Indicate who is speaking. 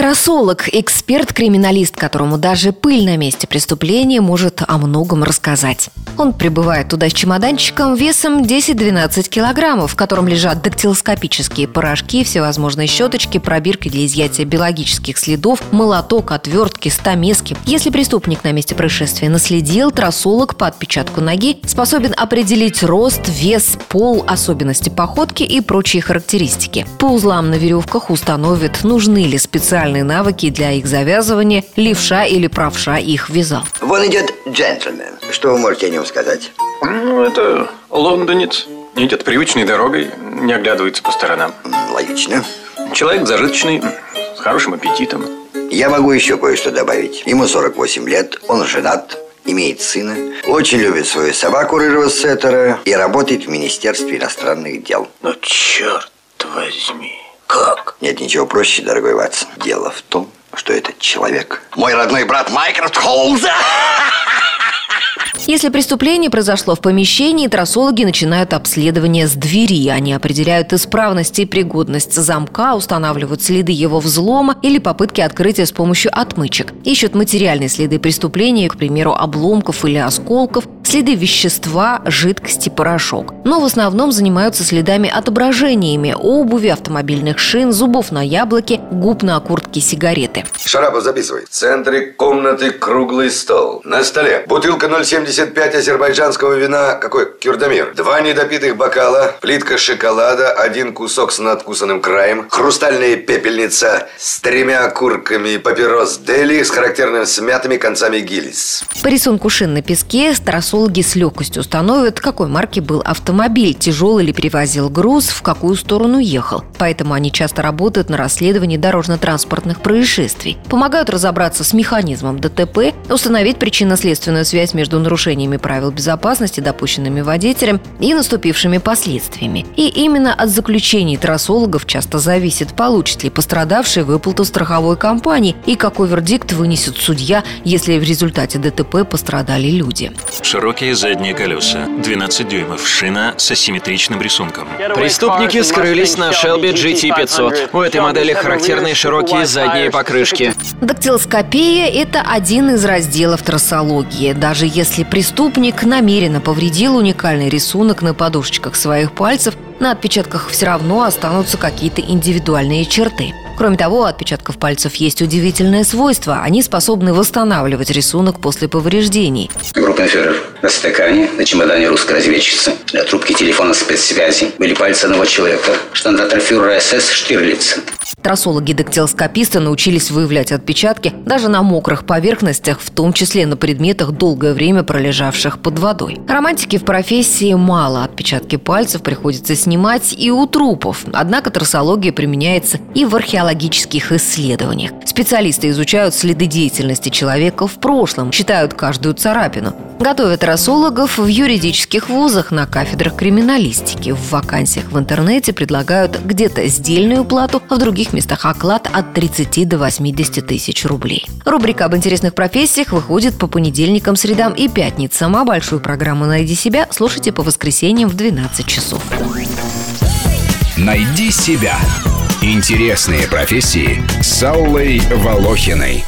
Speaker 1: Трассолог – эксперт-криминалист, которому даже пыль на месте преступления может о многом рассказать. Он прибывает туда с чемоданчиком весом 10-12 килограммов, в котором лежат дактилоскопические порошки, всевозможные щеточки, пробирки для изъятия биологических следов, молоток, отвертки, стамески. Если преступник на месте происшествия наследил, трассолог по отпечатку ноги способен определить рост, вес, пол, особенности походки и прочие характеристики. По узлам на веревках установит, нужны ли специальные специальные навыки для их завязывания, левша или правша их вязал.
Speaker 2: Вон идет джентльмен. Что вы можете о нем сказать?
Speaker 3: Ну, это лондонец. Идет привычной дорогой, не оглядывается по сторонам.
Speaker 2: Логично.
Speaker 3: Человек зажиточный, с хорошим аппетитом.
Speaker 2: Я могу еще кое-что добавить. Ему 48 лет, он женат, имеет сына, очень любит свою собаку рыжего сеттера и работает в Министерстве иностранных дел.
Speaker 3: Ну, черт возьми. Как?
Speaker 2: Нет ничего проще, дорогой Ватсон. Дело в том, что этот человек мой родной брат Майкрофт Холмса.
Speaker 1: Если преступление произошло в помещении, трассологи начинают обследование с двери. Они определяют исправность и пригодность замка, устанавливают следы его взлома или попытки открытия с помощью отмычек. Ищут материальные следы преступления, к примеру, обломков или осколков, следы вещества, жидкости, порошок. Но в основном занимаются следами отображениями обуви, автомобильных шин, зубов на яблоке, губ на куртке сигареты.
Speaker 4: Шарапов записывай. В центре комнаты круглый стол. На столе бутылка 0,75 азербайджанского вина, какой кюрдамир. Два недопитых бокала, плитка шоколада, один кусок с надкусанным краем, хрустальная пепельница с тремя окурками папирос Дели с характерными смятыми концами гильз.
Speaker 1: По рисунку шин на песке старосол Археологи с легкостью установят, какой марки был автомобиль, тяжелый ли перевозил груз, в какую сторону ехал. Поэтому они часто работают на расследовании дорожно-транспортных происшествий. Помогают разобраться с механизмом ДТП, установить причинно-следственную связь между нарушениями правил безопасности, допущенными водителем, и наступившими последствиями. И именно от заключений трассологов часто зависит, получит ли пострадавший выплату страховой компании и какой вердикт вынесет судья, если в результате ДТП пострадали люди.
Speaker 5: Широкие задние колеса, 12 дюймов, шина с асимметричным рисунком.
Speaker 6: Преступники скрылись на Shelby GT500. У этой модели характерные широкие задние покрышки.
Speaker 1: Дактилоскопия – это один из разделов трассологии. Даже если преступник намеренно повредил уникальный рисунок на подушечках своих пальцев, на отпечатках все равно останутся какие-то индивидуальные черты. Кроме того, у отпечатков пальцев есть удивительное свойство. Они способны восстанавливать рисунок после повреждений.
Speaker 7: Группа фюрер. На стакане, на чемодане русской разведчицы, на трубке телефона спецсвязи были пальцы одного человека, штандартенфюрера СС Штирлица.
Speaker 1: Трассологи-дактилоскописты научились выявлять отпечатки даже на мокрых поверхностях, в том числе на предметах, долгое время пролежавших под водой. Романтики в профессии мало. Отпечатки пальцев приходится снимать и у трупов. Однако трассология применяется и в археологических исследованиях. Специалисты изучают следы деятельности человека в прошлом, считают каждую царапину. Готовят рассологов в юридических вузах на кафедрах криминалистики. В вакансиях в интернете предлагают где-то сдельную плату, а в других местах оклад от 30 до 80 тысяч рублей. Рубрика об интересных профессиях выходит по понедельникам, средам и пятницам, а большую программу «Найди себя» слушайте по воскресеньям в 12 часов.
Speaker 8: «Найди себя» – интересные профессии с Аллой Волохиной.